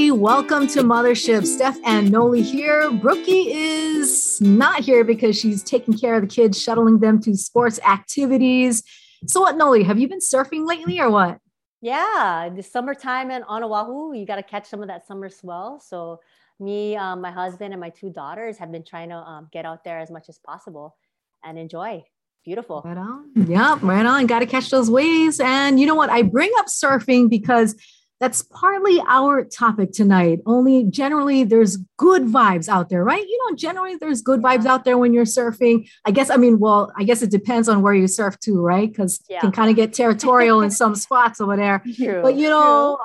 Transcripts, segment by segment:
Everybody. Welcome to Muthaship. Steph and Noli here. Brookie is not here because she's taking care of the kids, shuttling them to sports activities. So, what, Noli? Have you been surfing lately or what? Yeah, the summertime in on Oahu, you got to catch some of that summer swell. So, me, um, my husband, and my two daughters have been trying to um, get out there as much as possible and enjoy. Beautiful. Right on. Yep, right on. Got to catch those waves. And you know what? I bring up surfing because that's partly our topic tonight. Only generally, there's good vibes out there, right? You know, generally, there's good vibes out there when you're surfing. I guess, I mean, well, I guess it depends on where you surf too, right? Because Yeah. it can kind of get territorial in some spots over there. True. But you know,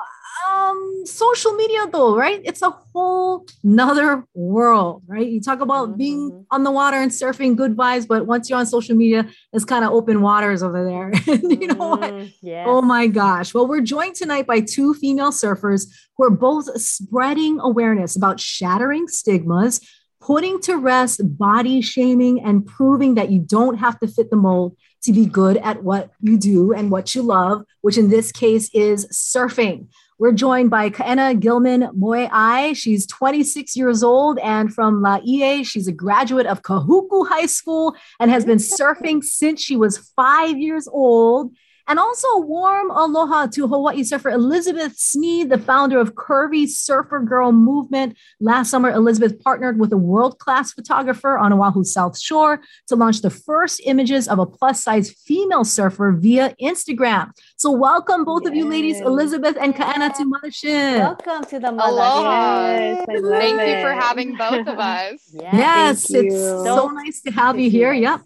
um, social media though, right? It's a whole nother world, right? You talk about being Mhm. on the water and surfing good vibes, but once you're on social media, it's kind of open waters over there. And you know what? Mm, yes. Oh my gosh. Well, we're joined tonight by two female surfers who are both spreading awareness about shattering stigmas, putting to rest body shaming, and proving that you don't have to fit the mold to be good at what you do and what you love, which in this case is surfing. We're joined by Kaena Gilman Moeai. She's 26 years old and from Laie. She's a graduate of Kahuku High School and has been surfing since she was five years old. And also a warm aloha to Hawaii surfer Elizabeth Sneed, the founder of Curvy Surfer Girl Movement. Last summer, Elizabeth partnered with a world class photographer on Oahu's South Shore to launch the first images of a plus size female surfer via Instagram. So, welcome both of you ladies, Elizabeth and Kaena, to Muthaship. Welcome to the mother. Aloha. Yes, I love Thank you for having both of us. Yes. Yes, it's you. so nice to have to you here. you. Yep.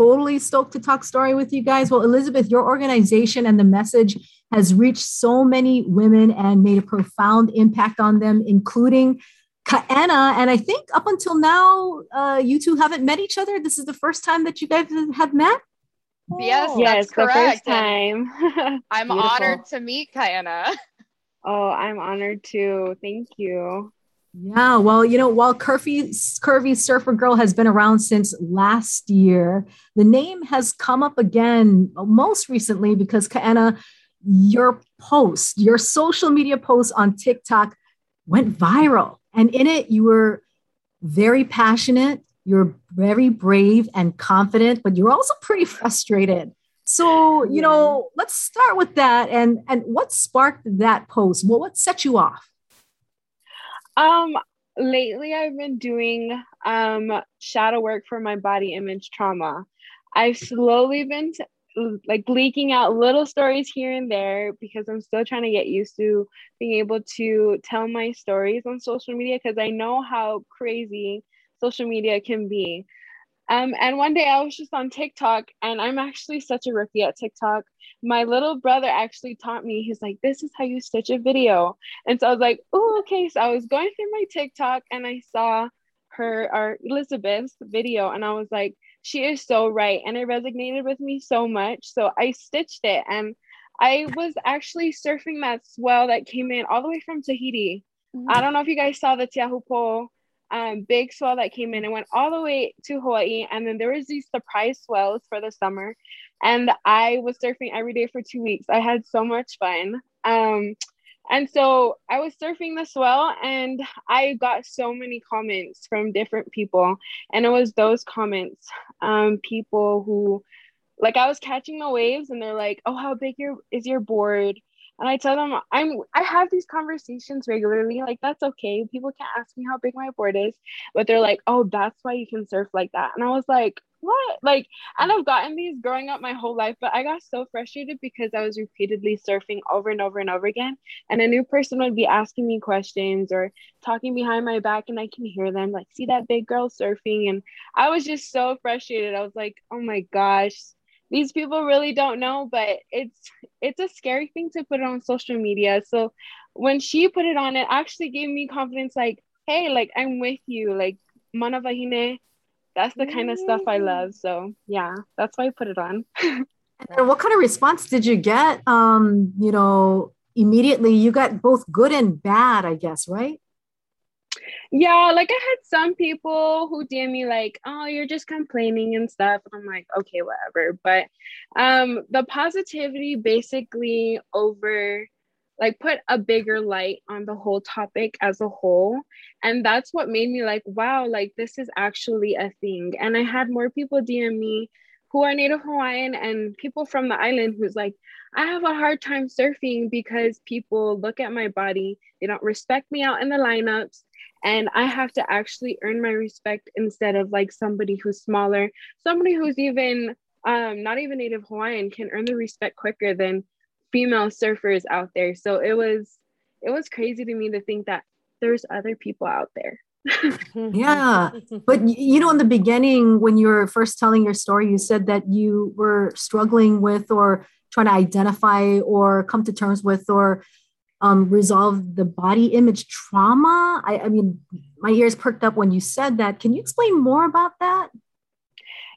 Totally stoked to talk story with you guys. Well, Elizabeth, your organization and the message has reached so many women and made a profound impact on them, including Kaena. And I think up until now, uh, you two haven't met each other. This is the first time that you guys have met. Yes, Oh. yes, That's the first correct. time. I'm Beautiful. honored to meet Kaena. oh, I'm honored too. Thank you. Yeah, well, you know, while Curvy, Curvy Surfer Girl has been around since last year, the name has come up again most recently because Kaena, your post, your social media post on TikTok went viral. And in it, you were very passionate, you're very brave and confident, but you're also pretty frustrated. So, you know, let's start with that. And and what sparked that post? Well, what set you off? Um, lately I've been doing um shadow work for my body image trauma. I've slowly been t- like leaking out little stories here and there because I'm still trying to get used to being able to tell my stories on social media because I know how crazy social media can be. Um, and one day I was just on TikTok, and I'm actually such a rookie at TikTok. My little brother actually taught me, he's like, This is how you stitch a video. And so I was like, Oh, okay. So I was going through my TikTok and I saw her, our Elizabeth's video, and I was like, She is so right. And it resonated with me so much. So I stitched it, and I was actually surfing that swell that came in all the way from Tahiti. I don't know if you guys saw the Teahupo'o um, big swell that came in and went all the way to Hawaii. And then there was these surprise swells for the summer. And I was surfing every day for two weeks. I had so much fun. Um, and so I was surfing the swell and I got so many comments from different people. And it was those comments, um, people who like I was catching the waves and they're like, Oh, how big your is your board? And I tell them I'm I have these conversations regularly. Like that's okay. People can't ask me how big my board is, but they're like, "Oh, that's why you can surf like that." And I was like, "What?" Like, and I've gotten these growing up my whole life, but I got so frustrated because I was repeatedly surfing over and over and over again, and a new person would be asking me questions or talking behind my back, and I can hear them like, "See that big girl surfing?" And I was just so frustrated. I was like, "Oh my gosh." These people really don't know, but it's it's a scary thing to put it on social media. So when she put it on, it actually gave me confidence. Like, hey, like I'm with you. Like mana wahine, that's the kind of stuff I love. So yeah, that's why I put it on. and what kind of response did you get? Um, you know, immediately you got both good and bad, I guess, right? Yeah, like I had some people who DM me like, "Oh, you're just complaining and stuff." I'm like, "Okay, whatever." But um the positivity basically over like put a bigger light on the whole topic as a whole, and that's what made me like, "Wow, like this is actually a thing." And I had more people DM me who are Native Hawaiian and people from the island who's like, I have a hard time surfing because people look at my body, they don't respect me out in the lineups, and I have to actually earn my respect instead of like somebody who's smaller, somebody who's even um, not even Native Hawaiian can earn the respect quicker than female surfers out there. So it was it was crazy to me to think that there's other people out there. yeah. But you know, in the beginning, when you were first telling your story, you said that you were struggling with or trying to identify or come to terms with or um, resolve the body image trauma. I, I mean, my ears perked up when you said that. Can you explain more about that?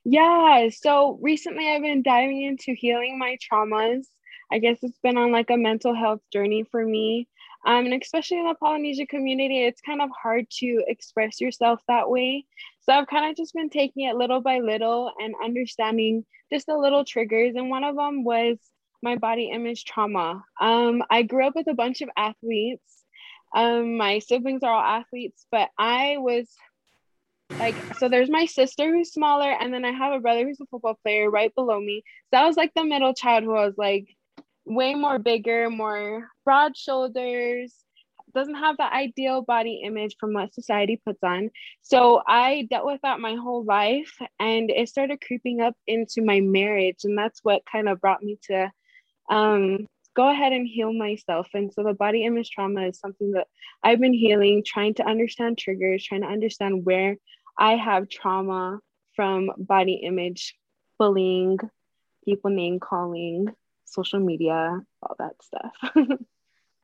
Yeah. So recently I've been diving into healing my traumas. I guess it's been on like a mental health journey for me. Um, and especially in the Polynesian community, it's kind of hard to express yourself that way. So I've kind of just been taking it little by little and understanding just the little triggers. And one of them was my body image trauma. Um, I grew up with a bunch of athletes. Um, my siblings are all athletes, but I was like, so there's my sister who's smaller, and then I have a brother who's a football player right below me. So I was like the middle child who was like way more bigger, more broad shoulders, doesn't have the ideal body image from what society puts on. So I dealt with that my whole life and it started creeping up into my marriage. And that's what kind of brought me to um, go ahead and heal myself. And so the body image trauma is something that I've been healing, trying to understand triggers, trying to understand where I have trauma from body image, bullying, people name calling, social media, all that stuff.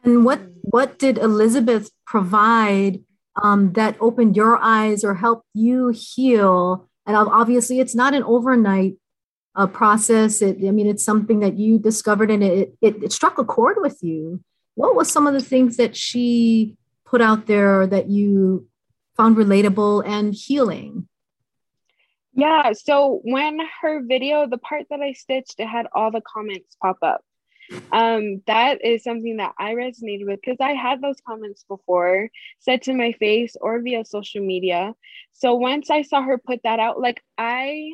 and what what did Elizabeth provide um, that opened your eyes or helped you heal? And obviously, it's not an overnight uh, process. It, I mean, it's something that you discovered, and it, it it struck a chord with you. What was some of the things that she put out there that you found relatable and healing? Yeah, so when her video, the part that I stitched, it had all the comments pop up. Um, that is something that I resonated with because I had those comments before said to my face or via social media. So once I saw her put that out, like I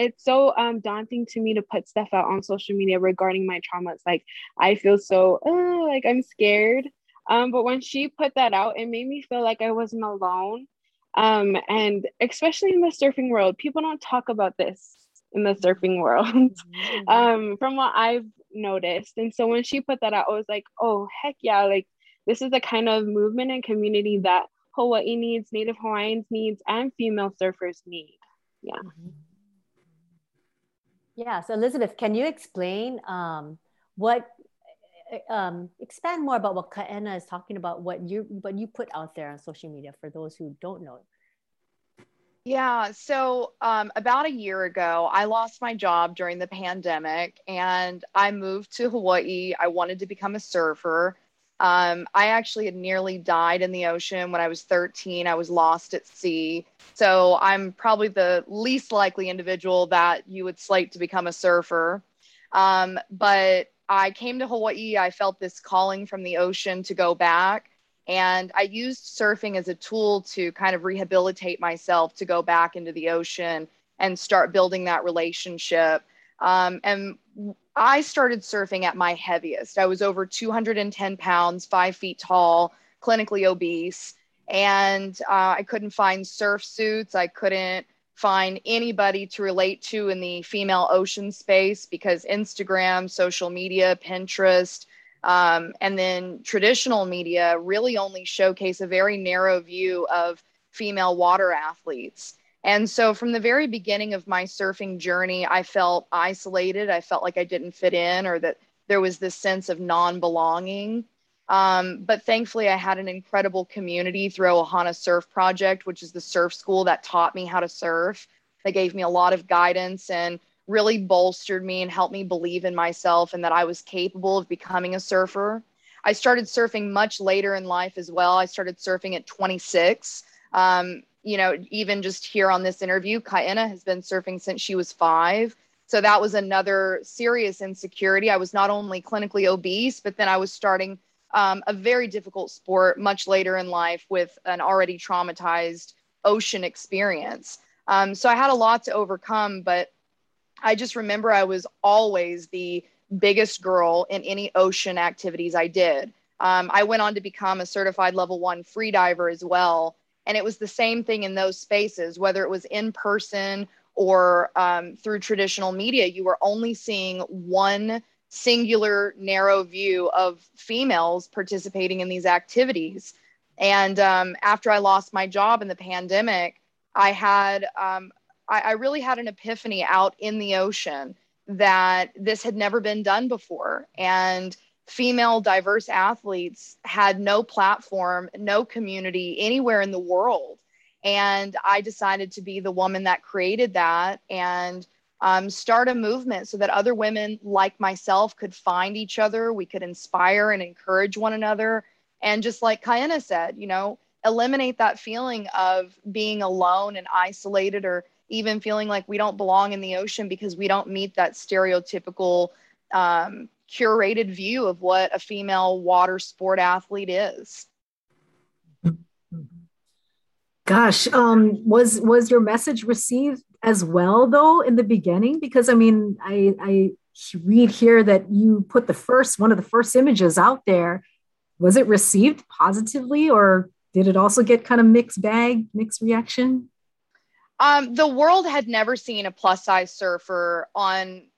it's so um daunting to me to put stuff out on social media regarding my trauma. It's like I feel so oh, like I'm scared. Um, but when she put that out, it made me feel like I wasn't alone um, and especially in the surfing world, people don't talk about this in the surfing world mm-hmm. um, from what I've noticed. And so when she put that out, I was like, oh, heck yeah, like this is the kind of movement and community that Hawaii needs, Native Hawaiians needs, and female surfers need. Yeah. Mm-hmm. Yeah. So, Elizabeth, can you explain um, what um, expand more about what Kaena is talking about, what you what you put out there on social media for those who don't know. Yeah, so um, about a year ago, I lost my job during the pandemic and I moved to Hawaii. I wanted to become a surfer. Um, I actually had nearly died in the ocean when I was 13. I was lost at sea. So I'm probably the least likely individual that you would slate to become a surfer. Um, but I came to Hawaii. I felt this calling from the ocean to go back. And I used surfing as a tool to kind of rehabilitate myself to go back into the ocean and start building that relationship. Um, and I started surfing at my heaviest. I was over 210 pounds, five feet tall, clinically obese. And uh, I couldn't find surf suits. I couldn't find anybody to relate to in the female ocean space because Instagram, social media, Pinterest, um, and then traditional media really only showcase a very narrow view of female water athletes. And so from the very beginning of my surfing journey, I felt isolated. I felt like I didn't fit in or that there was this sense of non belonging. Um, but thankfully, I had an incredible community through Ohana Surf Project, which is the surf school that taught me how to surf. They gave me a lot of guidance and really bolstered me and helped me believe in myself and that I was capable of becoming a surfer. I started surfing much later in life as well. I started surfing at 26. Um, you know, even just here on this interview, Kaena has been surfing since she was five. So that was another serious insecurity. I was not only clinically obese, but then I was starting um, a very difficult sport much later in life with an already traumatized ocean experience. Um, so I had a lot to overcome, but I just remember I was always the biggest girl in any ocean activities I did. Um, I went on to become a certified level one freediver as well. And it was the same thing in those spaces, whether it was in person or um, through traditional media, you were only seeing one singular narrow view of females participating in these activities. And um, after I lost my job in the pandemic, I had, um, I, I really had an epiphany out in the ocean that this had never been done before. And female diverse athletes had no platform, no community anywhere in the world. And I decided to be the woman that created that and um, start a movement so that other women like myself could find each other. We could inspire and encourage one another. And just like Kaena said, you know, eliminate that feeling of being alone and isolated or even feeling like we don't belong in the ocean because we don't meet that stereotypical um, curated view of what a female water sport athlete is. Gosh, um, was was your message received as well though in the beginning? Because I mean, I I read here that you put the first one of the first images out there. Was it received positively, or did it also get kind of mixed bag, mixed reaction? Um, the world had never seen a plus size surfer on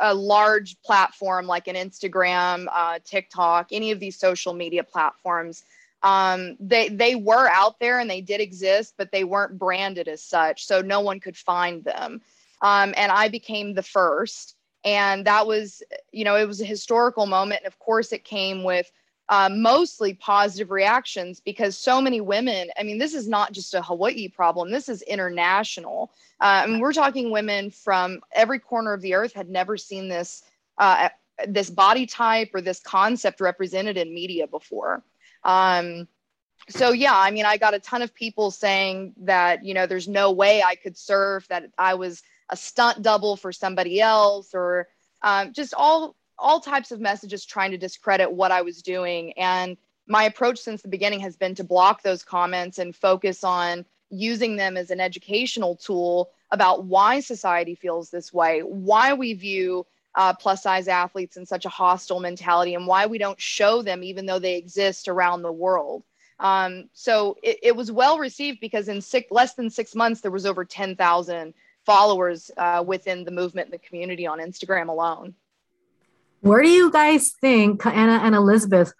a large platform like an Instagram, uh, TikTok, any of these social media platforms. Um, they they were out there and they did exist, but they weren't branded as such, so no one could find them. Um, and I became the first, and that was, you know, it was a historical moment. And of course, it came with uh, mostly positive reactions because so many women, I mean, this is not just a Hawaii problem, this is international. Uh, I mean, we're talking women from every corner of the earth had never seen this. Uh, this body type or this concept represented in media before. Um, so yeah, I mean, I got a ton of people saying that you know there's no way I could surf, that I was a stunt double for somebody else, or um, just all all types of messages trying to discredit what I was doing. And my approach since the beginning has been to block those comments and focus on using them as an educational tool about why society feels this way, why we view uh, plus size athletes in such a hostile mentality, and why we don't show them even though they exist around the world. Um, so it, it, was well received because in six, less than six months, there was over 10,000 followers uh, within the movement and the community on Instagram alone. Where do you guys think, Kaena and Elizabeth,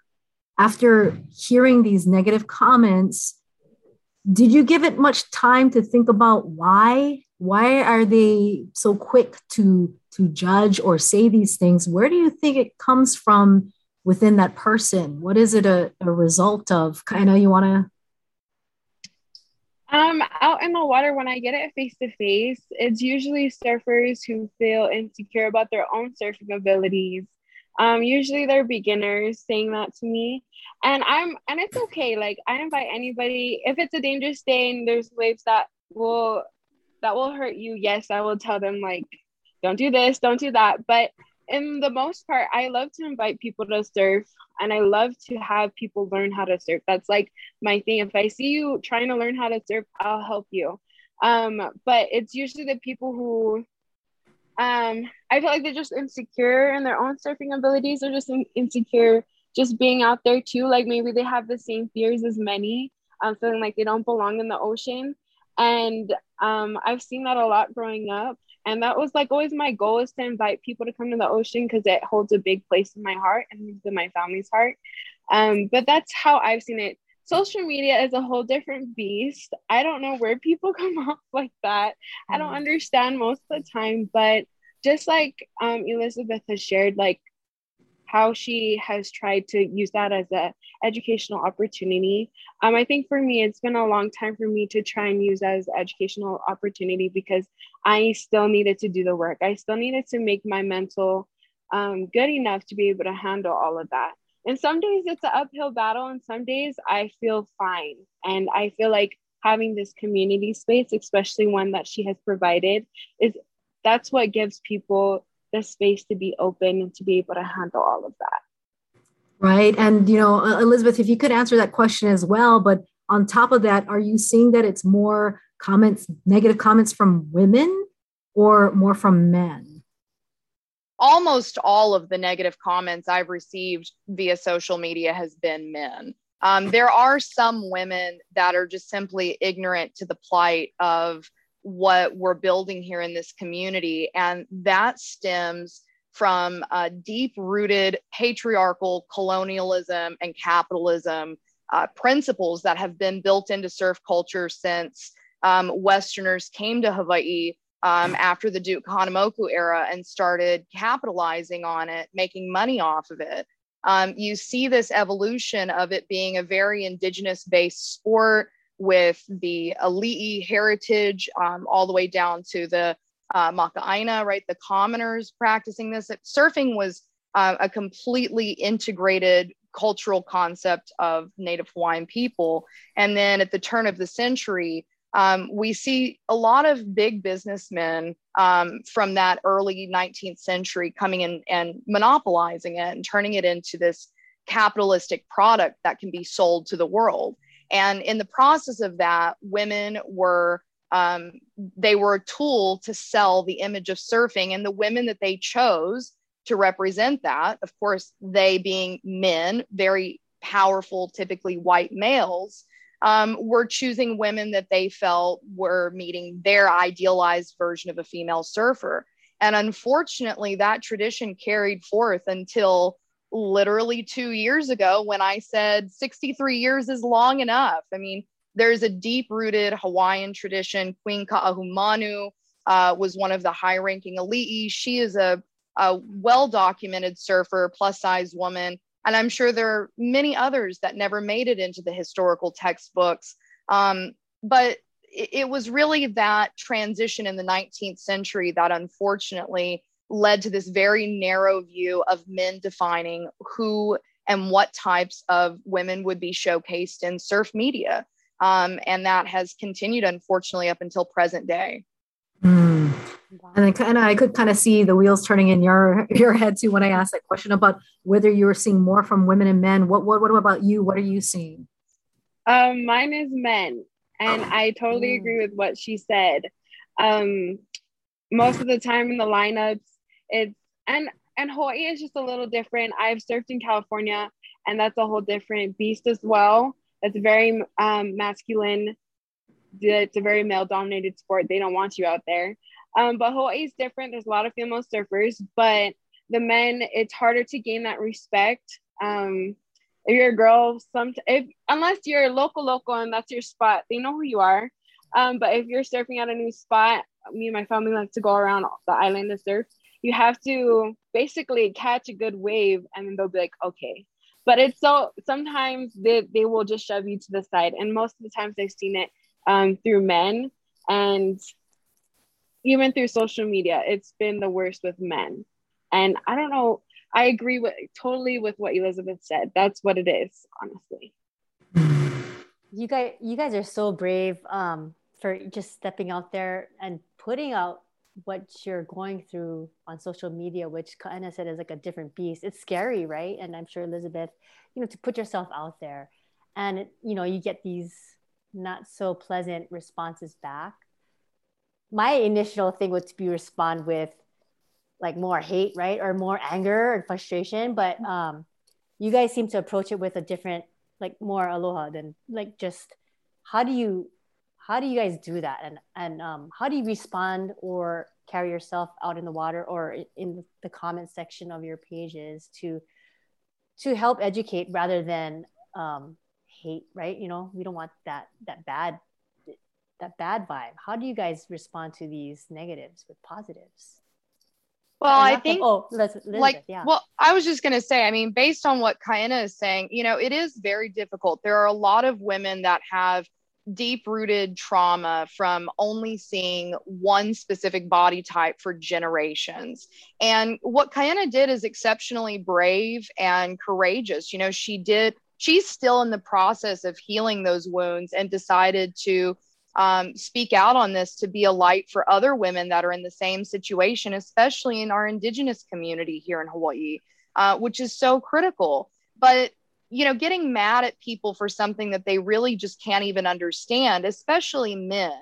after hearing these negative comments, did you give it much time to think about why? Why are they so quick to to judge or say these things? Where do you think it comes from within that person? What is it a, a result of? I know you want to um, out in the water, when I get it face to face, it's usually surfers who feel insecure about their own surfing abilities um, usually they're beginners saying that to me. And I'm and it's okay. Like I invite anybody, if it's a dangerous day and there's waves that will that will hurt you, yes, I will tell them like, don't do this, don't do that. But in the most part, I love to invite people to surf and I love to have people learn how to surf. That's like my thing. If I see you trying to learn how to surf, I'll help you. Um, but it's usually the people who um, I feel like they're just insecure in their own surfing abilities. They're just in- insecure just being out there too. Like maybe they have the same fears as many, um, feeling like they don't belong in the ocean. And um, I've seen that a lot growing up. And that was like always my goal is to invite people to come to the ocean because it holds a big place in my heart and in my family's heart. Um, but that's how I've seen it. Social media is a whole different beast. I don't know where people come off like that. I don't mm. understand most of the time, but just like um, Elizabeth has shared, like how she has tried to use that as a educational opportunity. Um, I think for me, it's been a long time for me to try and use as educational opportunity because I still needed to do the work. I still needed to make my mental um, good enough to be able to handle all of that. And some days it's an uphill battle, and some days I feel fine. And I feel like having this community space, especially one that she has provided, is that's what gives people the space to be open and to be able to handle all of that. Right. And, you know, Elizabeth, if you could answer that question as well, but on top of that, are you seeing that it's more comments, negative comments from women or more from men? Almost all of the negative comments I've received via social media has been men. Um, there are some women that are just simply ignorant to the plight of what we're building here in this community. And that stems from deep rooted patriarchal colonialism and capitalism uh, principles that have been built into surf culture since um, Westerners came to Hawaii um, after the Duke Kahanamoku era and started capitalizing on it, making money off of it. Um, you see this evolution of it being a very indigenous based sport with the Ali'i heritage um, all the way down to the uh, Maka'aina, right? The commoners practicing this. Surfing was uh, a completely integrated cultural concept of Native Hawaiian people. And then at the turn of the century, um, we see a lot of big businessmen um, from that early 19th century coming in and monopolizing it and turning it into this capitalistic product that can be sold to the world. And in the process of that, women were um, they were a tool to sell the image of surfing, and the women that they chose to represent that, of course, they being men, very powerful, typically white males, um, were choosing women that they felt were meeting their idealized version of a female surfer. And unfortunately, that tradition carried forth until literally two years ago when I said 63 years is long enough. I mean, there's a deep rooted Hawaiian tradition. Queen Ka'ahumanu uh, was one of the high ranking ali'i. She is a, a well documented surfer, plus size woman. And I'm sure there are many others that never made it into the historical textbooks. Um, but it, was really that transition in the 19th century that unfortunately led to this very narrow view of men defining who and what types of women would be showcased in surf media. Um, and that has continued, unfortunately, up until present day. Mm. And then kind of, I could kind of see the wheels turning in your your head too when I asked that question about whether you were seeing more from women and men. What what what about you? What are you seeing? Um, mine is men, and I totally mm. agree with what she said. Um, most of the time in the lineups, it's and and Hawaii is just a little different. I've surfed in California, and that's a whole different beast as well. It's very um, masculine. It's a very male dominated sport. They don't want you out there. Um, but Hawaii is different. There's a lot of female surfers, but the men, it's harder to gain that respect. Um, if you're a girl, some if unless you're local, local, and that's your spot, they know who you are. Um, but if you're surfing at a new spot, me and my family like to go around the island to surf you have to basically catch a good wave and then they'll be like, okay. But it's so sometimes they, they will just shove you to the side. And most of the times I've seen it um, through men and even through social media, it's been the worst with men. And I don't know, I agree with totally with what Elizabeth said. That's what it is, honestly. You guys, you guys are so brave um, for just stepping out there and putting out what you're going through on social media, which Ka'ena said is like a different beast. It's scary, right? And I'm sure Elizabeth, you know, to put yourself out there, and you know, you get these not so pleasant responses back. My initial thing would be respond with like more hate, right, or more anger and frustration. But um, you guys seem to approach it with a different, like more aloha than like just how do you how do you guys do that and and um, how do you respond or carry yourself out in the water or in the comment section of your pages to to help educate rather than um, hate, right? You know, we don't want that that bad that bad vibe. How do you guys respond to these negatives with positives? Well, I think, oh, Elizabeth, like, yeah. well, I was just going to say, I mean, based on what Kaena is saying, you know, it is very difficult. There are a lot of women that have deep rooted trauma from only seeing one specific body type for generations. And what Kaena did is exceptionally brave and courageous. You know, she did, she's still in the process of healing those wounds and decided to um, speak out on this to be a light for other women that are in the same situation, especially in our Indigenous community here in Hawaii, uh, which is so critical. But you know, getting mad at people for something that they really just can't even understand, especially men.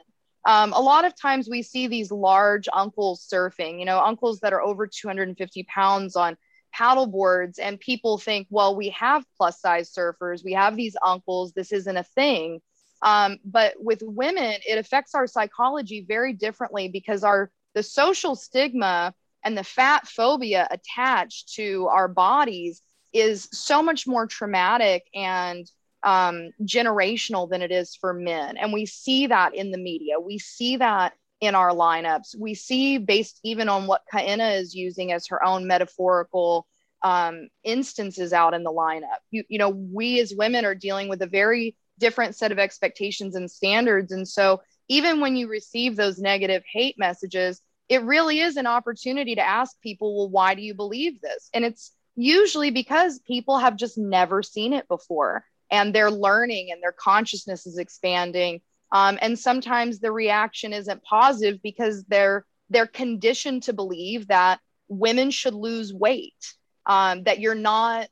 Um, a lot of times we see these large uncles surfing, you know, uncles that are over 250 pounds on paddle boards, and people think, well, we have plus size surfers, we have these uncles, this isn't a thing. Um, but with women, it affects our psychology very differently because our the social stigma and the fat phobia attached to our bodies is so much more traumatic and um, generational than it is for men. And we see that in the media. We see that in our lineups. We see, based even on what Kaena is using as her own metaphorical um, instances out in the lineup. You, you know, we as women are dealing with a very different set of expectations and standards. And so, even when you receive those negative hate messages, it really is an opportunity to ask people, well, why do you believe this? And it's usually because people have just never seen it before and they're learning and their consciousness is expanding. Um, and sometimes the reaction isn't positive because they're they're conditioned to believe that women should lose weight, um, that you're not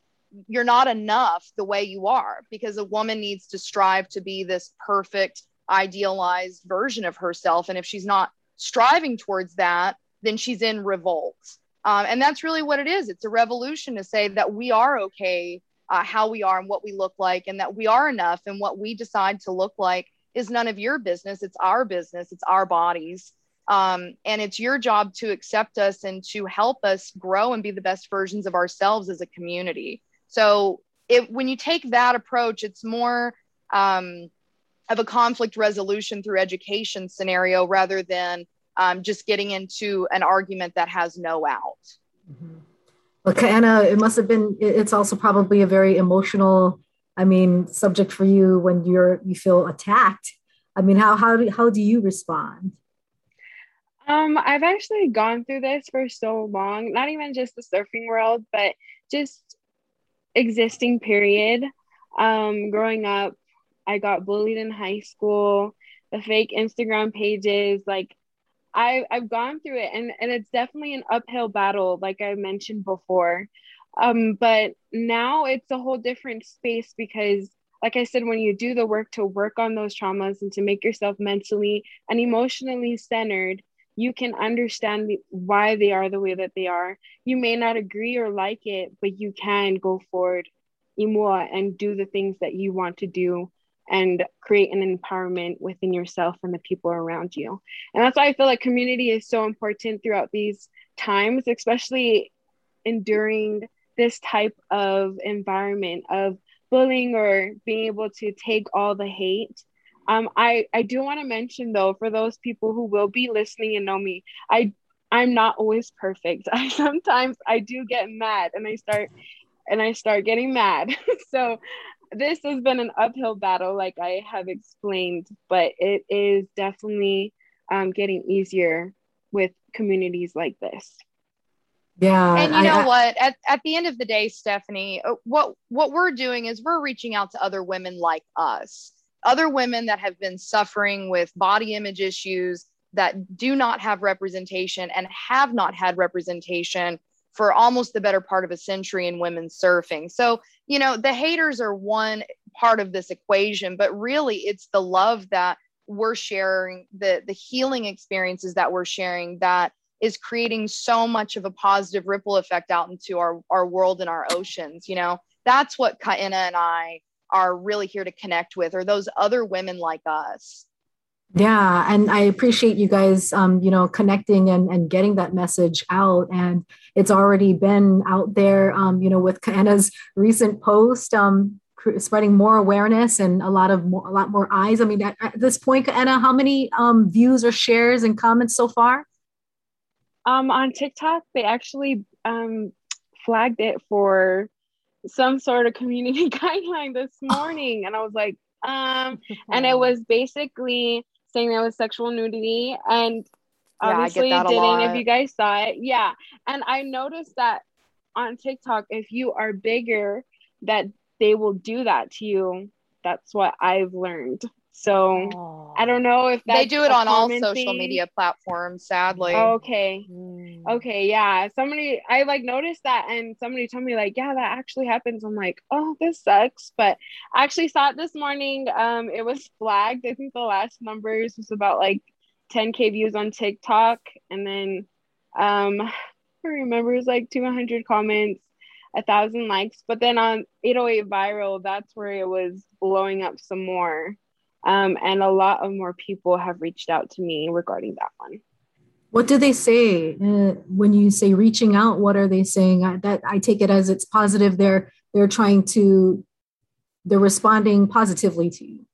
you're not enough the way you are because a woman needs to strive to be this perfect idealized version of herself. And if she's not striving towards that then she's in revolt. Um, and that's really what it is. It's a revolution to say that we are okay uh, how we are and what we look like and that we are enough and what we decide to look like is none of your business. It's our business. It's our bodies. Um, and it's your job to accept us and to help us grow and be the best versions of ourselves as a community so it, when you take that approach, it's more um, of a conflict resolution through education scenario rather than um, just getting into an argument that has no out. Mm-hmm. Well, Kaena, it must have been. It's also probably a very emotional. I mean, subject for you when you're you feel attacked. I mean, how how do how do you respond? Um, I've actually gone through this for so long, not even just the surfing world, but just existing period. Um, growing up, I got bullied in high school, the fake Instagram pages, like I I've gone through it and, and it's definitely an uphill battle, like I mentioned before. Um, but now it's a whole different space because like I said, when you do the work to work on those traumas and to make yourself mentally and emotionally centered, you can understand why they are the way that they are. You may not agree or like it, but you can go forward imua and do the things that you want to do and create an empowerment within yourself and the people around you. And that's why I feel like community is so important throughout these times, especially enduring this type of environment of bullying or being able to take all the hate um, I, I do want to mention though, for those people who will be listening and know me, I I'm not always perfect. I sometimes I do get mad and I start and I start getting mad. so this has been an uphill battle, like I have explained, but it is definitely um, getting easier with communities like this. Yeah. And you know I, what? At, at the end of the day, Stephanie, uh, what what we're doing is we're reaching out to other women like us other women that have been suffering with body image issues that do not have representation and have not had representation for almost the better part of a century in women's surfing. So, you know, the haters are one part of this equation, but really it's the love that we're sharing, the the healing experiences that we're sharing that is creating so much of a positive ripple effect out into our our world and our oceans, you know. That's what Kaena and I are really here to connect with or those other women like us yeah and i appreciate you guys um, you know connecting and, and getting that message out and it's already been out there um, you know with Kaena's recent post um, spreading more awareness and a lot of more, a lot more eyes. I mean, at, at this point, Kaena, how many um, views or shares and comments so far? Um, on TikTok, they actually um, flagged it for some sort of community guideline this morning, and I was like, um, and it was basically saying there was sexual nudity, and obviously yeah, didn't. If you guys saw it, yeah, and I noticed that on TikTok, if you are bigger, that they will do that to you. That's what I've learned. So Aww. I don't know if they do it on all social media platforms. Sadly. Okay. Mm. Okay. Yeah. Somebody I like noticed that, and somebody told me like, yeah, that actually happens. I'm like, oh, this sucks. But I actually saw it this morning. Um, it was flagged. I think the last numbers was about like 10k views on TikTok, and then um, I remember it was like 200 comments a thousand likes. But then on 808 viral, that's where it was blowing up some more. Um, and a lot of more people have reached out to me regarding that one. What do they say uh, when you say reaching out? What are they saying? I, that I take it as it's positive. They're they're trying to they're responding positively to you.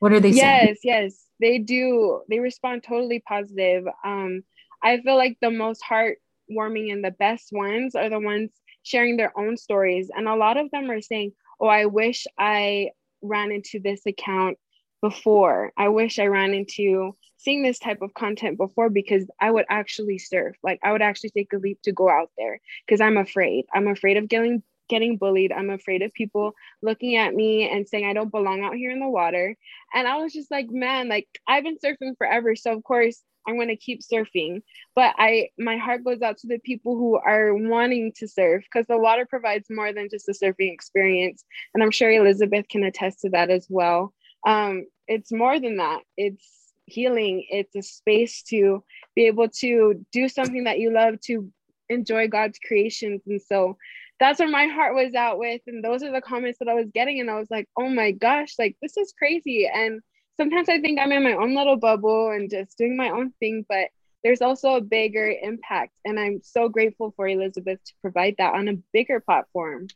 What are they yes, saying? Yes, yes, they do. They respond totally positive. Um, I feel like the most heartwarming and the best ones are the ones sharing their own stories. And a lot of them are saying, Oh, I wish I ran into this account before. I wish I ran into seeing this type of content before because I would actually surf. Like I would actually take a leap to go out there because I'm afraid. I'm afraid of getting getting bullied. I'm afraid of people looking at me and saying I don't belong out here in the water. And I was just like, man, like I've been surfing forever. So of course I'm going to keep surfing. But I my heart goes out to the people who are wanting to surf because the water provides more than just a surfing experience. And I'm sure Elizabeth can attest to that as well. Um, it's more than that. It's healing. It's a space to be able to do something that you love to enjoy God's creations. And so that's where my heart was out with. And those are the comments that I was getting. And I was like, oh my gosh, like this is crazy. And sometimes I think I'm in my own little bubble and just doing my own thing, but there's also a bigger impact. And I'm so grateful for Elizabeth to provide that on a bigger platform.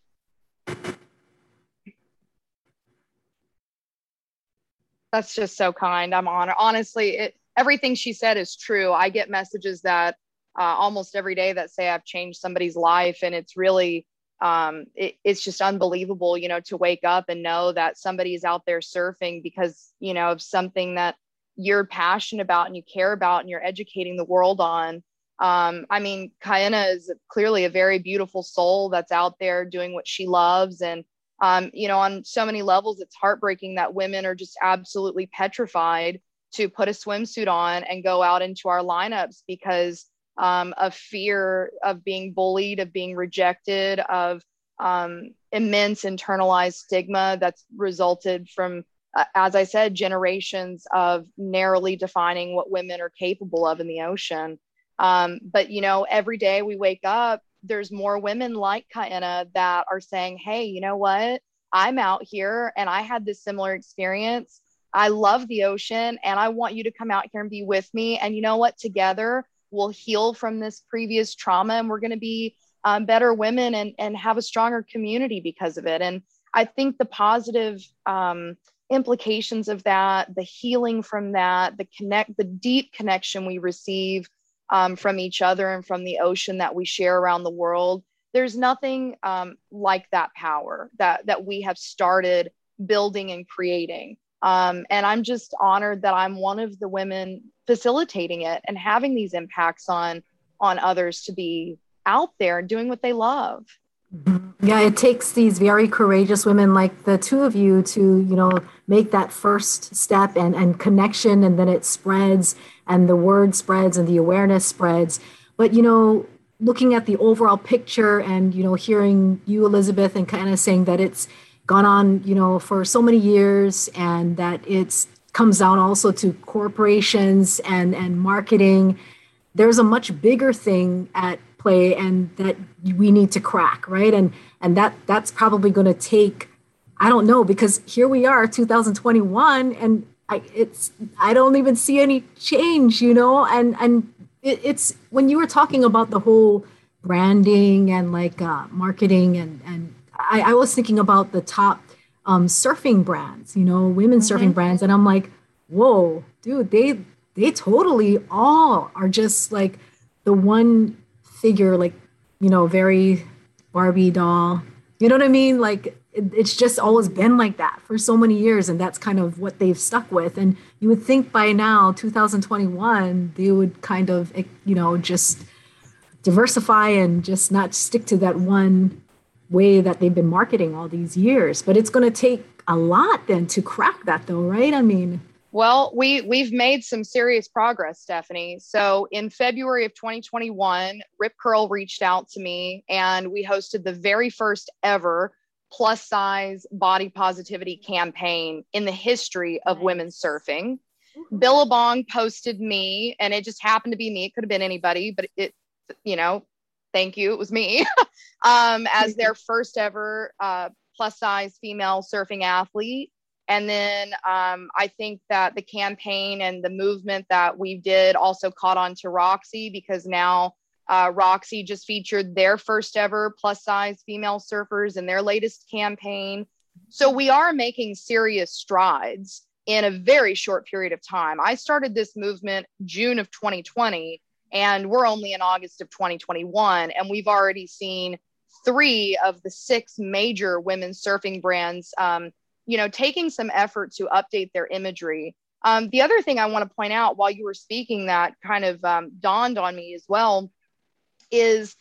That's just so kind. I'm honored. Honestly, it, everything she said is true. I get messages that uh, almost every day that say I've changed somebody's life, and it's really um, it, it's just unbelievable, you know, to wake up and know that somebody's out there surfing because, you know, of something that you're passionate about and you care about and you're educating the world on. Um, I mean, Kaena is clearly a very beautiful soul that's out there doing what she loves. And, um, you know, on so many levels, it's heartbreaking that women are just absolutely petrified to put a swimsuit on and go out into our lineups because um, of fear of being bullied, of being rejected, of um, immense internalized stigma that's resulted from, uh, as I said, generations of narrowly defining what women are capable of in the ocean. Um, but, you know, every day we wake up, there's more women like Kaena that are saying, hey, you know what? I'm out here and I had this similar experience. I love the ocean and I want you to come out here and be with me. And you know what? Together, we'll heal from this previous trauma and we're going to be um, better women and, and have a stronger community because of it. And I think the positive um, implications of that, the healing from that, the connect, the deep connection we receive um, from each other and from the ocean that we share around the world. There's nothing um, like that power that that we have started building and creating. Um, and I'm just honored that I'm one of the women facilitating it and having these impacts on on others to be out there doing what they love. Yeah, it takes these very courageous women like the two of you to, you know, make that first step and, and connection, and then it spreads, and the word spreads, and the awareness spreads. But, you know, looking at the overall picture and, you know, hearing you, Elizabeth, and kind of saying that it's gone on, you know, for so many years, and that it's comes down also to corporations and and marketing. There's a much bigger thing at play, and that we need to crack, right? And and that that's probably going to take, I don't know, because here we are, 2021, and I it's I don't even see any change, you know, and and it, it's when you were talking about the whole branding and like uh, marketing and and I, I was thinking about the top um, surfing brands, you know, women mm-hmm. surfing brands. And I'm like, whoa, dude, they they totally all are just like the one figure, like, you know, very Barbie doll. You know what I mean? Like it, it's just always been like that for so many years. And that's kind of what they've stuck with. And you would think by now, 2021, they would kind of, eh, you know, just diversify and just not stick to that one way that they've been marketing all these years. But it's going to take a lot then to crack that, though, right? I mean, well, we we've made some serious progress, Stephanie. So in February of 2021, Rip Curl reached out to me and we hosted the very first ever plus size body positivity campaign in the history of nice. women's surfing. Billabong posted me and it just happened to be me. It could have been anybody, but it, you know, thank you. It was me um, as their first ever uh, plus size female surfing athlete. And then um, I think that the campaign and the movement that we did also caught on to Roxy because now uh, Roxy just featured their first ever plus size female surfers in their latest campaign. So we are making serious strides in a very short period of time. I started this movement June of 2020, and we're only in August of 2021, and we've already seen three of the six major women's surfing brands um, you know, taking some effort to update their imagery. Um, the other thing I want to point out while you were speaking that kind of um, dawned on me as well is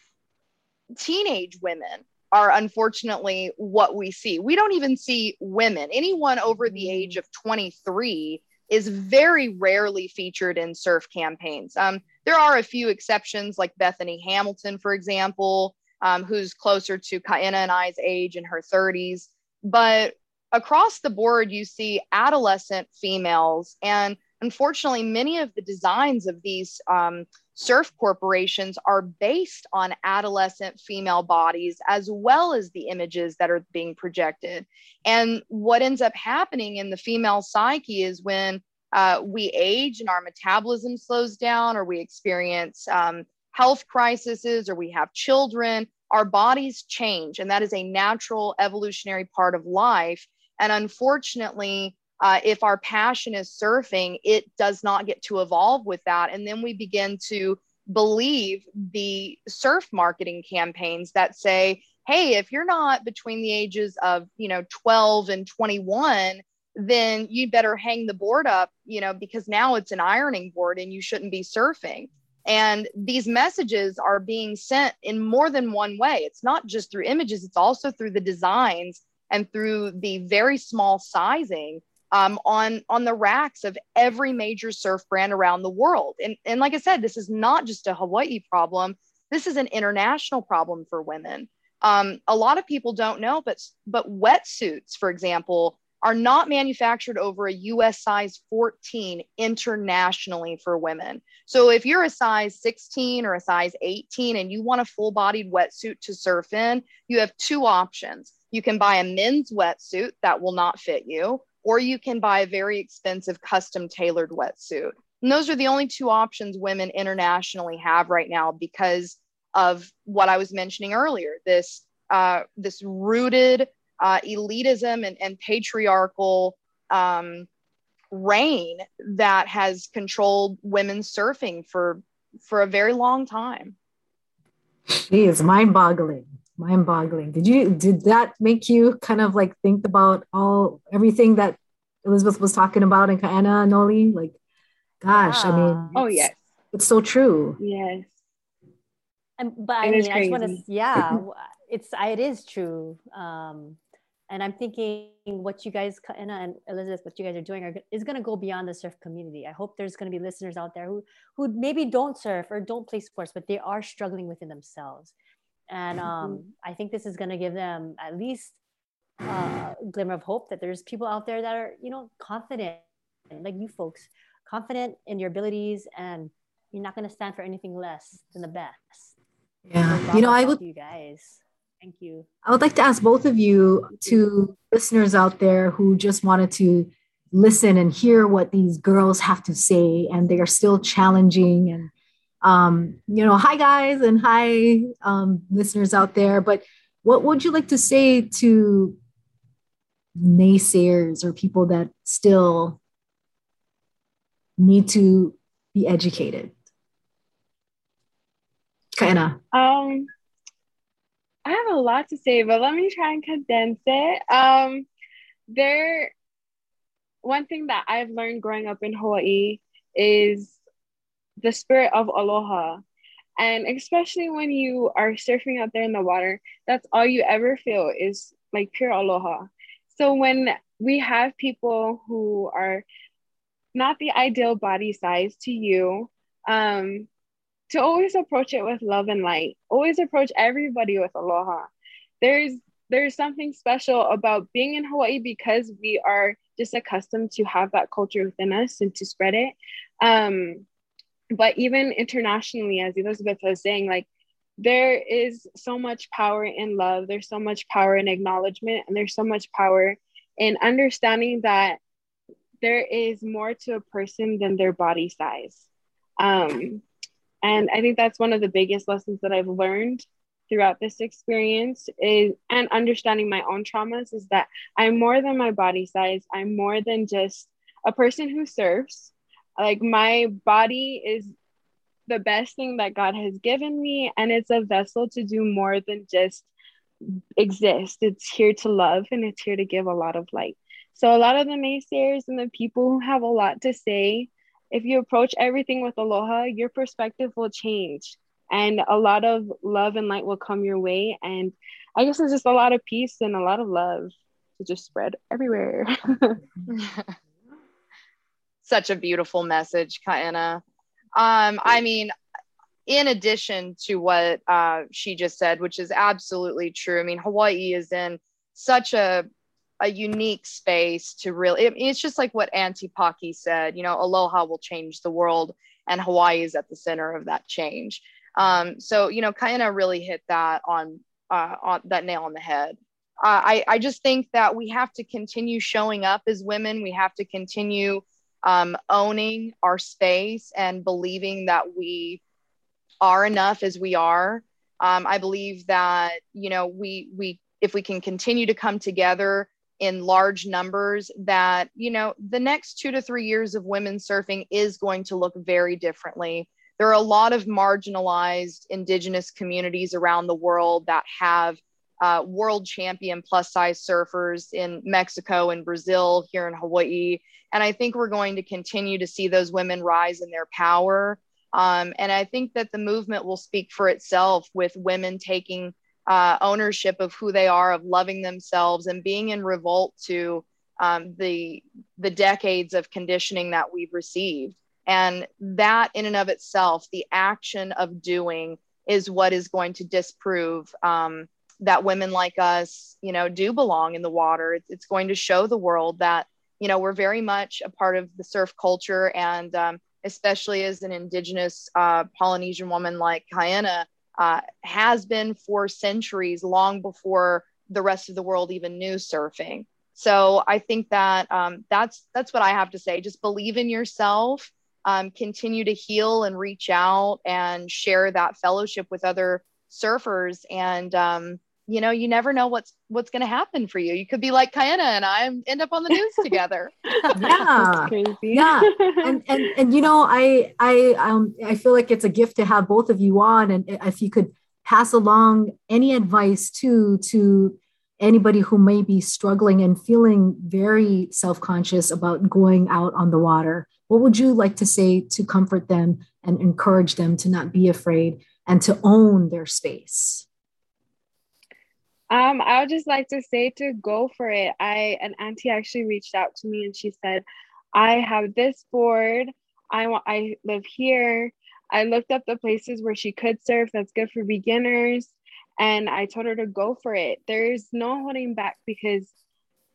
teenage women are unfortunately what we see. We don't even see women. Anyone over the age of 23 is very rarely featured in surf campaigns. Um, there are a few exceptions, like Bethany Hamilton, for example, um, who's closer to Kaena and I's age in her 30s. But across the board, you see adolescent females. And unfortunately, many of the designs of these um, surf corporations are based on adolescent female bodies as well as the images that are being projected. And what ends up happening in the female psyche is when uh, we age and our metabolism slows down, or we experience um, health crises, or we have children, our bodies change. And that is a natural evolutionary part of life. And unfortunately, uh, if our passion is surfing, it does not get to evolve with that. And then we begin to believe the surf marketing campaigns that say, hey, if you're not between the ages of, you know, 12 and 21, then you better hang the board up, you know, because now it's an ironing board and you shouldn't be surfing. And these messages are being sent in more than one way. It's not just through images, it's also through the designs and through the very small sizing um, on on the racks of every major surf brand around the world. And and like I said, this is not just a Hawaii problem. This is an international problem for women. Um, a lot of people don't know, but but wetsuits, for example, are not manufactured over a US size 14 internationally for women. So if you're a size 16 or a size 18 and you want a full bodied wetsuit to surf in, you have two options. You can buy a men's wetsuit that will not fit you, or you can buy a very expensive custom tailored wetsuit. And those are the only two options women internationally have right now because of what I was mentioning earlier this uh, this rooted uh, elitism and, and patriarchal um, reign that has controlled women's surfing for for a very long time. She is mind-boggling mind boggling. Did you, did that make you kind of like think about all, everything that Elizabeth was talking about in Kaena Noli? Like, gosh, yeah. I mean, oh, yes. It's so true. Yes. And, but I mean, I just want to, yeah, it's, it is true. Um, and I'm thinking what you guys, Kaena and Elizabeth, what you guys are doing are, is going to go beyond the surf community. I hope there's going to be listeners out there who, who maybe don't surf or don't play sports, but they are struggling within themselves and mm-hmm. um, i think this is going to give them at least a glimmer of hope that there's people out there that are you know confident like you folks confident in your abilities and you're not going to stand for anything less than the best. Yeah. So you know i would you guys. Thank you. I would like to ask both of you to listeners out there who just wanted to listen and hear what these girls have to say and they are still challenging and um, you know, hi guys and hi um, listeners out there. But what would you like to say to naysayers or people that still need to be educated? Of. Um, I have a lot to say, but let me try and condense it. Um, there, one thing that I've learned growing up in Hawaii is the spirit of aloha. And especially when you are surfing out there in the water, that's all you ever feel is like pure aloha. So when we have people who are not the ideal body size to you, um, to always approach it with love and light. Always approach everybody with aloha. There's there's something special about being in Hawaii because we are just accustomed to have that culture within us and to spread it. Um, but even internationally, as Elizabeth was saying, like there is so much power in love, there's so much power in acknowledgement, and there's so much power in understanding that there is more to a person than their body size. Um, and I think that's one of the biggest lessons that I've learned throughout this experience is and understanding my own traumas is that I'm more than my body size. I'm more than just a person who surfs. Like my body is the best thing that God has given me and it's a vessel to do more than just exist. It's here to love and it's here to give a lot of light. So a lot of the naysayers and the people who have a lot to say if you approach everything with aloha, your perspective will change and a lot of love and light will come your way. And I guess it's just a lot of peace and a lot of love to just spread everywhere. Such a beautiful message, Kaena. Um, I mean, in addition to what uh, she just said, which is absolutely true, I mean, Hawaii is in such a a unique space to really it, it's just like what auntie Paki said you know aloha will change the world and hawaii is at the center of that change. Um, so you know kaena really hit that on uh, on that nail on the head. Uh, I, I just think that we have to continue showing up as women. We have to continue um, owning our space and believing that we are enough as we are. Um, i believe that you know we we if we can continue to come together in large numbers that you know the next two to three years of women surfing is going to look very differently. There are a lot of marginalized indigenous communities around the world that have uh, world champion plus size surfers in mexico and brazil here in hawaii and i think we're going to continue to see those women rise in their power um, and i think that the movement will speak for itself with women taking uh, ownership of who they are, of loving themselves, and being in revolt to um, the the decades of conditioning that we've received. And that, in and of itself, the action of doing is what is going to disprove um, that women like us, you know, do belong in the water. It's, going to show the world that you know we're very much a part of the surf culture, and um, especially as an indigenous uh, Polynesian woman like Kaena, uh, has been for centuries, long before the rest of the world even knew surfing. So I think that um, that's that's what I have to say. Just believe in yourself, um, continue to heal and reach out and share that fellowship with other surfers, and um, you know you never know what's what's going to happen for you. You could be like Kaena and I end up on the news together. Yeah. Yeah. And, and and you know I I um I feel like it's a gift to have both of you on and if you could pass along any advice to to anybody who may be struggling and feeling very self-conscious about going out on the water what would you like to say to comfort them and encourage them to not be afraid and to own their space um, I would just like to say to go for it. I an auntie actually reached out to me and she said, "I have this board. I want. I live here. I looked up the places where she could surf. That's good for beginners." And I told her to go for it. There's no holding back because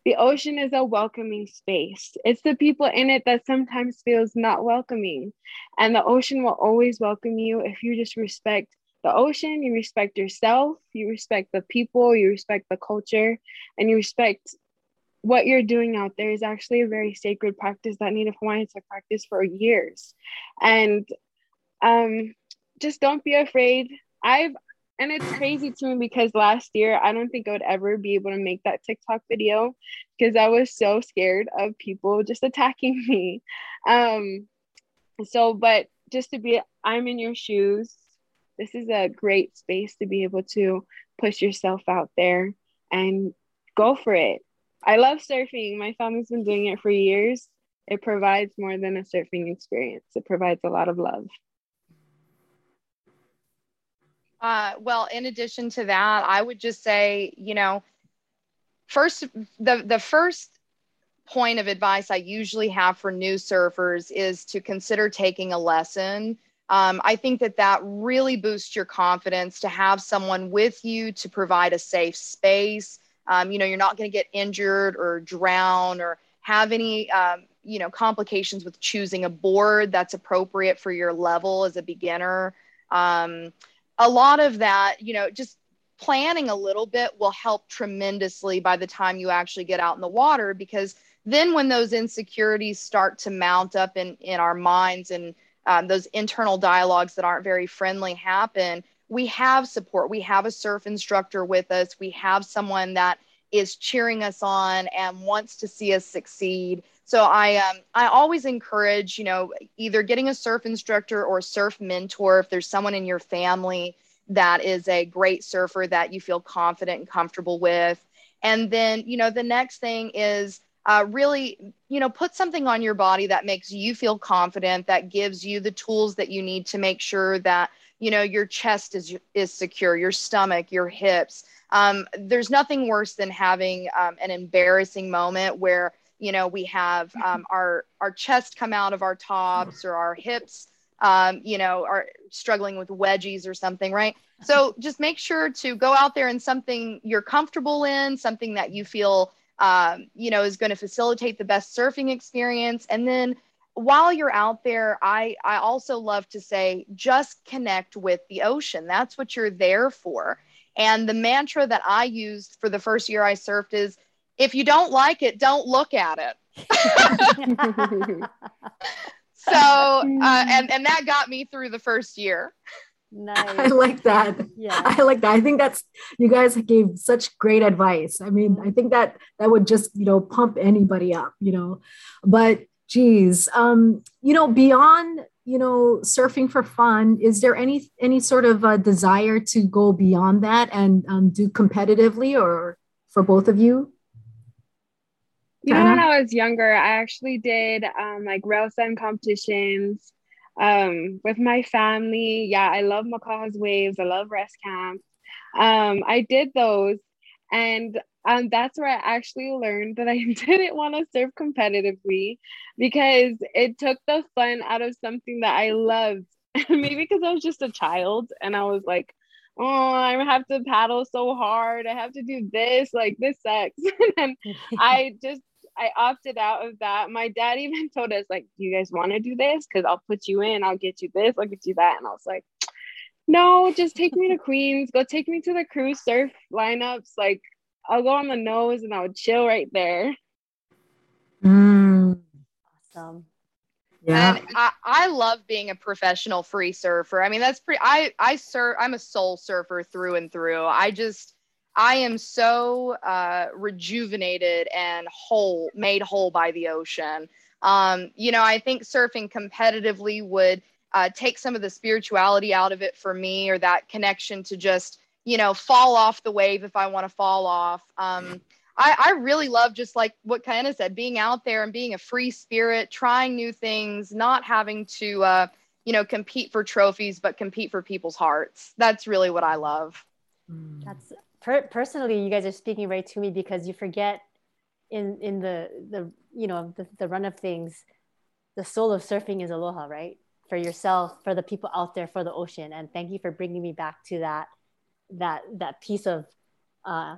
the ocean is a welcoming space. It's the people in it that sometimes feels not welcoming. And the ocean will always welcome you if you just respect the ocean, you respect yourself, you respect the people, you respect the culture, and you respect what you're doing out there is actually a very sacred practice that Native Hawaiians have practiced for years. And um, just don't be afraid. I've and it's crazy to me because last year I don't think I would ever be able to make that TikTok video because I was so scared of people just attacking me. Um, so, but just to be, I'm in your shoes. This is a great space to be able to push yourself out there and go for it. I love surfing. My family's been doing it for years. It provides more than a surfing experience, it provides a lot of love. Uh, well, in addition to that, I would just say, you know, first the the first point of advice I usually have for new surfers is to consider taking a lesson. Um, I think that that really boosts your confidence to have someone with you to provide a safe space. Um, you know, you're not going to get injured or drown or have any, um, you know, complications with choosing a board that's appropriate for your level as a beginner. Um, a lot of that, you know, just planning a little bit will help tremendously by the time you actually get out in the water because then when those insecurities start to mount up in in our minds and um, those internal dialogues that aren't very friendly happen we have support. We have a surf instructor with us. We have someone that is cheering us on and wants to see us succeed. So i um, i always encourage you know either getting a surf instructor or a surf mentor if there's someone in your family that is a great surfer that you feel confident and comfortable with. And then you know the next thing is uh, really you know put something on your body that makes you feel confident that gives you the tools that you need to make sure that you know your chest is is secure your stomach your hips. Um, there's nothing worse than having um, an embarrassing moment where you know we have um, our our chest come out of our tops or our hips um, you know are struggling with wedgies or something right? So just make sure to go out there in something you're comfortable in something that you feel um, you know is going to facilitate the best surfing experience and then while you're out there i i also love to say just connect with the ocean that's what you're there for and the mantra that I used for the first year I surfed is if you don't like it, don't look at it. so, uh, and, and that got me through the first year. Nice. I like that. Yeah. I like that. I think that's you guys gave such great advice. I mean, I think that that would just, you know, pump anybody up, you know. But geez, um, you know, beyond you know surfing for fun is there any any sort of a desire to go beyond that and um, do competitively or for both of you you know when i was younger i actually did um, like rail sim competitions um, with my family yeah i love Makaha's waves i love rest camp um, i did those and um, that's where I actually learned that I didn't want to surf competitively because it took the fun out of something that I loved. Maybe because I was just a child and I was like, oh, I have to paddle so hard. I have to do this. Like, this sucks. and I just, I opted out of that. My dad even told us, like, do you guys want to do this? Because I'll put you in, I'll get you this, I'll get you that. And I was like, no, just take me to Queens. Go take me to the cruise surf lineups. Like, I'll go on the nose and I'll chill right there. Mm. Awesome. Yeah. And I, I love being a professional free surfer. I mean, that's pretty I I surf I'm a soul surfer through and through. I just I am so uh, rejuvenated and whole, made whole by the ocean. Um, you know, I think surfing competitively would uh, take some of the spirituality out of it for me, or that connection to just you know, fall off the wave if I want to fall off. Um, I, I really love just like what Kaena said, being out there and being a free spirit, trying new things, not having to, uh, you know, compete for trophies, but compete for people's hearts. That's really what I love. That's per- personally, you guys are speaking right to me because you forget in in the the you know the, the run of things, the soul of surfing is aloha, right? For yourself, for the people out there, for the ocean. And thank you for bringing me back to that that that piece of uh,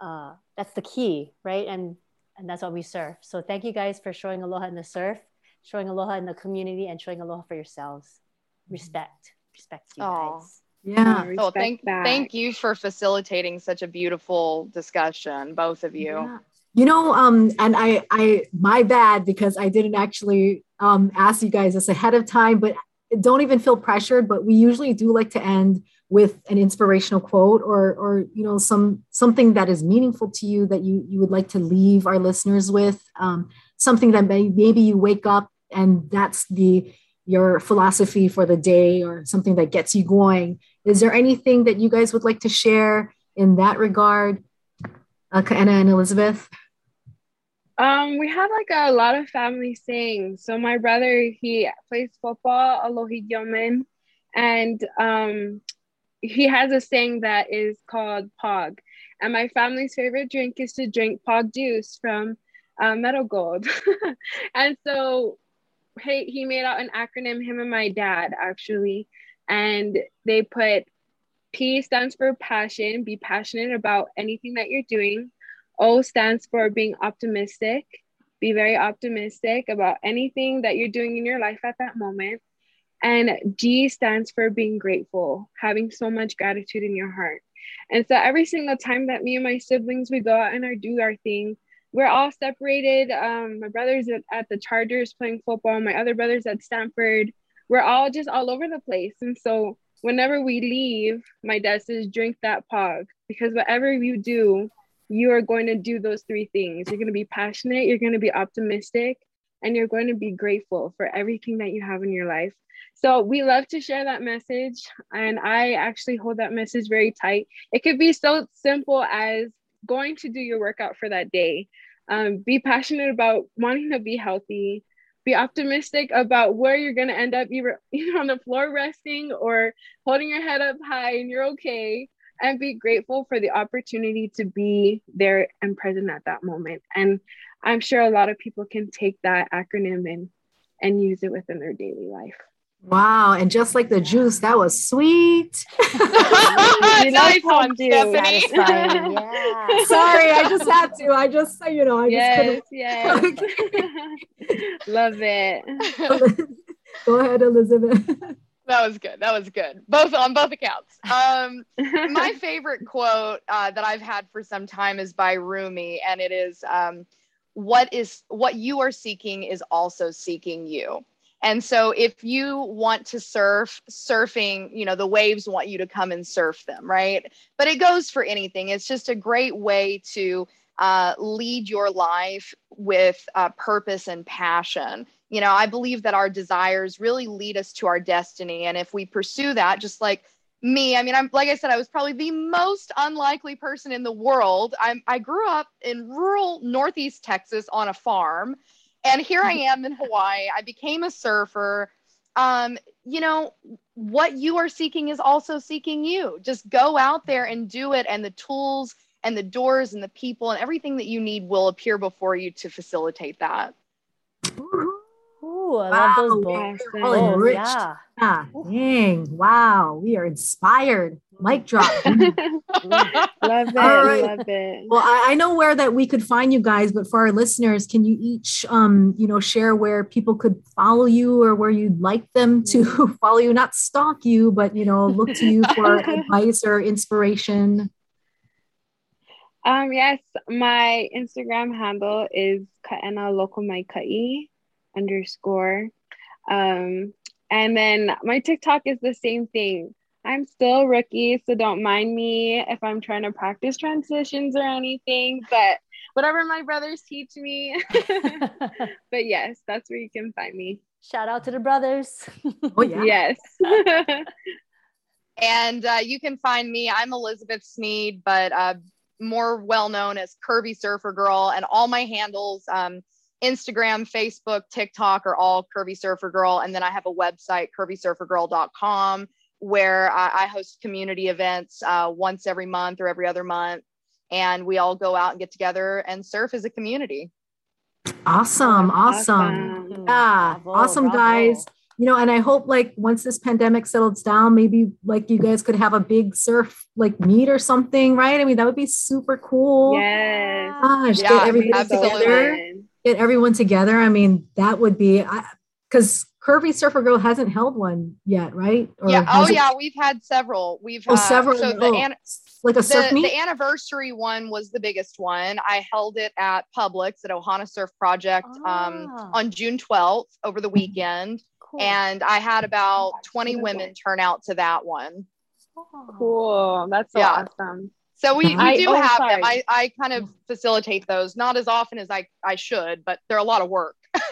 uh, that's the key, right? And and that's what we surf. So thank you guys for showing aloha in the surf, showing aloha in the community, and showing aloha for yourselves. Respect, respect you Aww. guys. Yeah. Oh, thank thank you for facilitating such a beautiful discussion, both of you. Yeah. You know, um, and I, I, my bad because I didn't actually um, ask you guys this ahead of time, but don't even feel pressured. But we usually do like to end with an inspirational quote or or you know some something that is meaningful to you that you you would like to leave our listeners with um, something that may, maybe you wake up and that's the your philosophy for the day or something that gets you going is there anything that you guys would like to share in that regard uh, Anna and Elizabeth um, we have like a lot of family sayings. So my brother, he plays football, Alohi Gilman, and um, he has a saying that is called POG. And my family's favorite drink is to drink POG juice from uh, Meadow Gold. and so he, made out an acronym, him and my dad actually. And they put P stands for passion, be passionate about anything that you're doing. O stands for being optimistic, be very optimistic about anything that you're doing in your life at that moment. And G stands for being grateful, having so much gratitude in your heart. And so every single time that me and my siblings we go out and our, do our thing, we're all separated. Um, my brother's at, at the Chargers playing football, my other brother's at Stanford. We're all just all over the place. And so whenever we leave, my dad says, drink that pog because whatever you do, you are going to do those three things. You're going to be passionate, you're going to be optimistic, and you're going to be grateful for everything that you have in your life. So we love to share that message. And I actually hold that message very tight. It could be so simple as going to do your workout for that day. Um, be passionate about wanting to be healthy. Be optimistic about where you're going to end up, either, either on the floor resting or holding your head up high and you're okay. And be grateful for the opportunity to be there and present at that moment. And I'm sure a lot of people can take that acronym and, and use it within their daily life. Wow. And just like the juice, that was sweet. nice one, Stephanie. yeah. Sorry, I just had to. I just, you know, I yes, just couldn't. yes. Love it. Go ahead, Elizabeth. That was good. That was good. Both on both accounts. Um, my favorite quote uh, that I've had for some time is by Rumi, and it is, um, "What is what you are seeking is also seeking you." And so if you want to surf, surfing, you know, the waves want you to come and surf them, right? But it goes for anything. It's just a great way to uh, lead your life with uh, purpose and passion. You know, I believe that our desires really lead us to our destiny. And if we pursue that, just like me, I mean, I'm like I said, I was probably the most unlikely person in the world. I'm, I grew up in rural Northeast Texas on a farm and here I am in Hawaii. I became a surfer. Um, you know, what you are seeking is also seeking you. Just go out there and do it, and the tools and the doors and the people and everything that you need will appear before you to facilitate that. Ooh, I wow. love those books. Oh, rich. Yeah. Ah, dang. Wow. We are inspired. Mic drop. love it. Right. Love it. Well, I, I, know where that we could find you guys, but for our listeners, can you each um, you know, share where people could follow you or where you'd like them to follow you, not stalk you, but you know, look to you for advice or inspiration? Um, yes, my Instagram handle is Kaena Lokomai underscore. Um, and then my TikTok is the same thing. I'm still rookie, so don't mind me if I'm trying to practice transitions or anything, but whatever my brothers teach me. but yes, that's where you can find me. Shout out to the brothers. oh, yeah. Yes. and uh, you can find me. I'm Elizabeth Sneed, but uh, more well known as Curvy Surfer Girl, and all my handles. Um, Instagram, Facebook, TikTok are all Curvy Surfer Girl. And then I have a website, curvysurfergirl.com, where I, I host community events uh, once every month or every other month. And we all go out and get together and surf as a community. Awesome. Awesome. awesome. Yeah. Bravo, awesome, bravo. guys. You know, and I hope like once this pandemic settles down, maybe like you guys could have a big surf like meet or something, right? I mean, that would be super cool. Yes. Gosh, yeah, get everybody together get everyone together. I mean, that would be because Curvy Surfer Girl hasn't held one yet, right? Or yeah. Oh, yeah. We've had several. We've oh, uh, several. So the, oh, an- like a surf the, meet? the anniversary one was the biggest one. I held it at Publics at Ohana Surf Project um, ah. um, on June 12th over the weekend. Cool. And I had about 20 women turn out to that one. Cool. That's so Yeah. awesome. So we, we I- do oh, have sorry. them. I, I kind of facilitate those, not as often as I, I should, but they're a lot of work.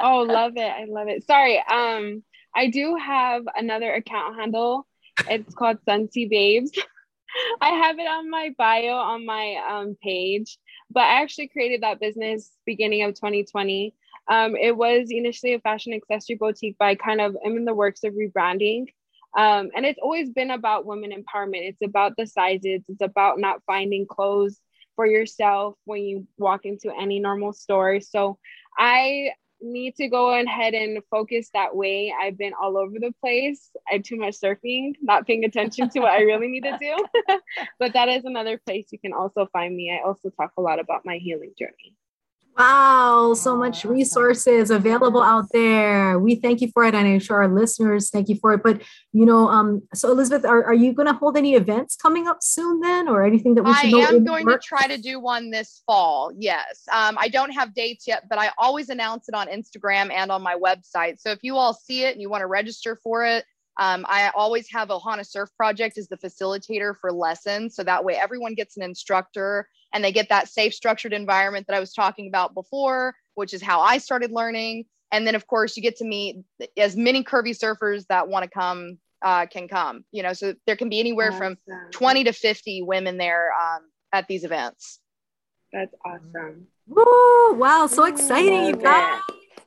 Oh, love it. I love it. Sorry. Um, I do have another account handle. It's called Sunsea Babes. I have it on my bio on my um, page, but I actually created that business beginning of 2020. Um, it was initially a fashion accessory boutique, but I kind of am in the works of rebranding. Um, and it's always been about women empowerment. It's about the sizes. It's about not finding clothes for yourself when you walk into any normal store. So I need to go ahead and focus that way. I've been all over the place. I have too much surfing, not paying attention to what I really need to do. but that is another place you can also find me. I also talk a lot about my healing journey. Wow, so much resources available out there. We thank you for it, and I'm sure our listeners thank you for it. But you know, um, so Elizabeth, are, are you going to hold any events coming up soon, then, or anything that we I should know? am in going work? to try to do one this fall. Yes. Um, I don't have dates yet, but I always announce it on Instagram and on my website. So if you all see it and you want to register for it, um, I always have Ohana Surf Project as the facilitator for lessons. So that way everyone gets an instructor and they get that safe, structured environment that I was talking about before, which is how I started learning. And then, of course, you get to meet as many curvy surfers that want to come uh, can come. You know, so there can be anywhere from 20 to 50 women there um, at these events. That's awesome. Woo, wow, so exciting, you Love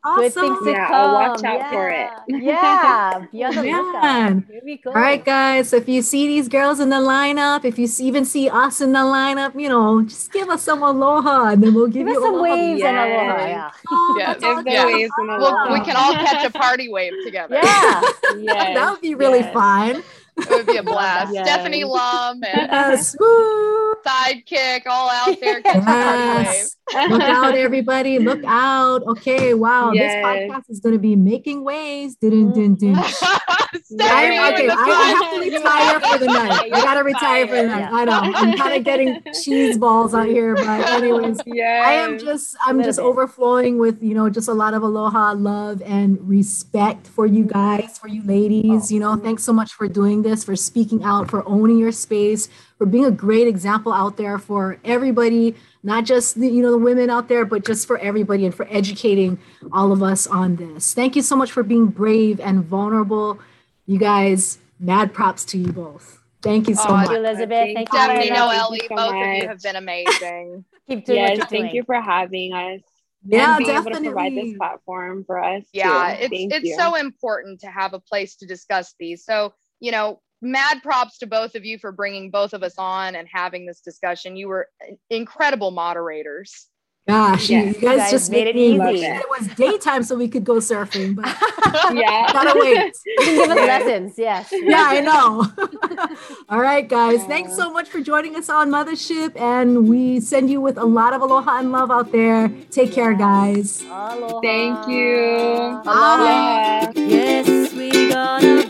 guys. Good things Awesome. to Yeah, come. I'll watch out for it. yeah, be on the lookout. Man. Here we go. All right, guys. So if you see these girls in the lineup, if you even see us in the lineup, you know, just give us some aloha, and then we'll give, Give you us some aloha. waves and aloha. Yes. Yeah. Oh, Yes. that's Give the good. waves and We'll, we can all catch a party wave together. Yeah. Yes, that would be really yes. fun. It would be a blast. Yes. Stephanie Lum and Yes. Sidekick all out there catching a party wave. Look out, everybody. Look out. Okay. Wow. Yes. This podcast is going to be making waves. Dun. Stephanie I, okay. I, I, have to retire for the night. I got to retire for the night. I know. I'm kind of getting cheese balls out here, but anyways, yes. I am just I'm just overflowing with you know just a lot of aloha, love, and respect for you guys, for you ladies. You know, thanks so much for doing this, for speaking out, for owning your space, for being a great example out there for everybody, not just the, you know the women out there, but just for everybody, and for educating all of us on this. Thank you so much for being brave and vulnerable. You guys, mad props to you both. Thank you so Oh, much. Thank you, Elizabeth. Thank you. Stephanie, very much. Noelle, Thank you so both of you have been amazing. Keep doing yes, what thank doing. you for having us. Yeah, and being able to provide definitely. this platform for us. yeah too. it's Thank it's you. so important to have a place to discuss these so you know mad props to both of you for bringing both of us on and having this discussion you were incredible moderators Gosh, you- Yes, you guys, guys just made made it me easy. wish It was daytime so we could go surfing, but yeah. gotta wait. You can give us lessons. Yes. Yeah, I know. All right, guys. Thanks so much for joining us on Muthaship, and we send you with a lot of aloha and love out there. Take care, guys. Aloha. Thank you. Aloha. Yeah. Yes, we gonna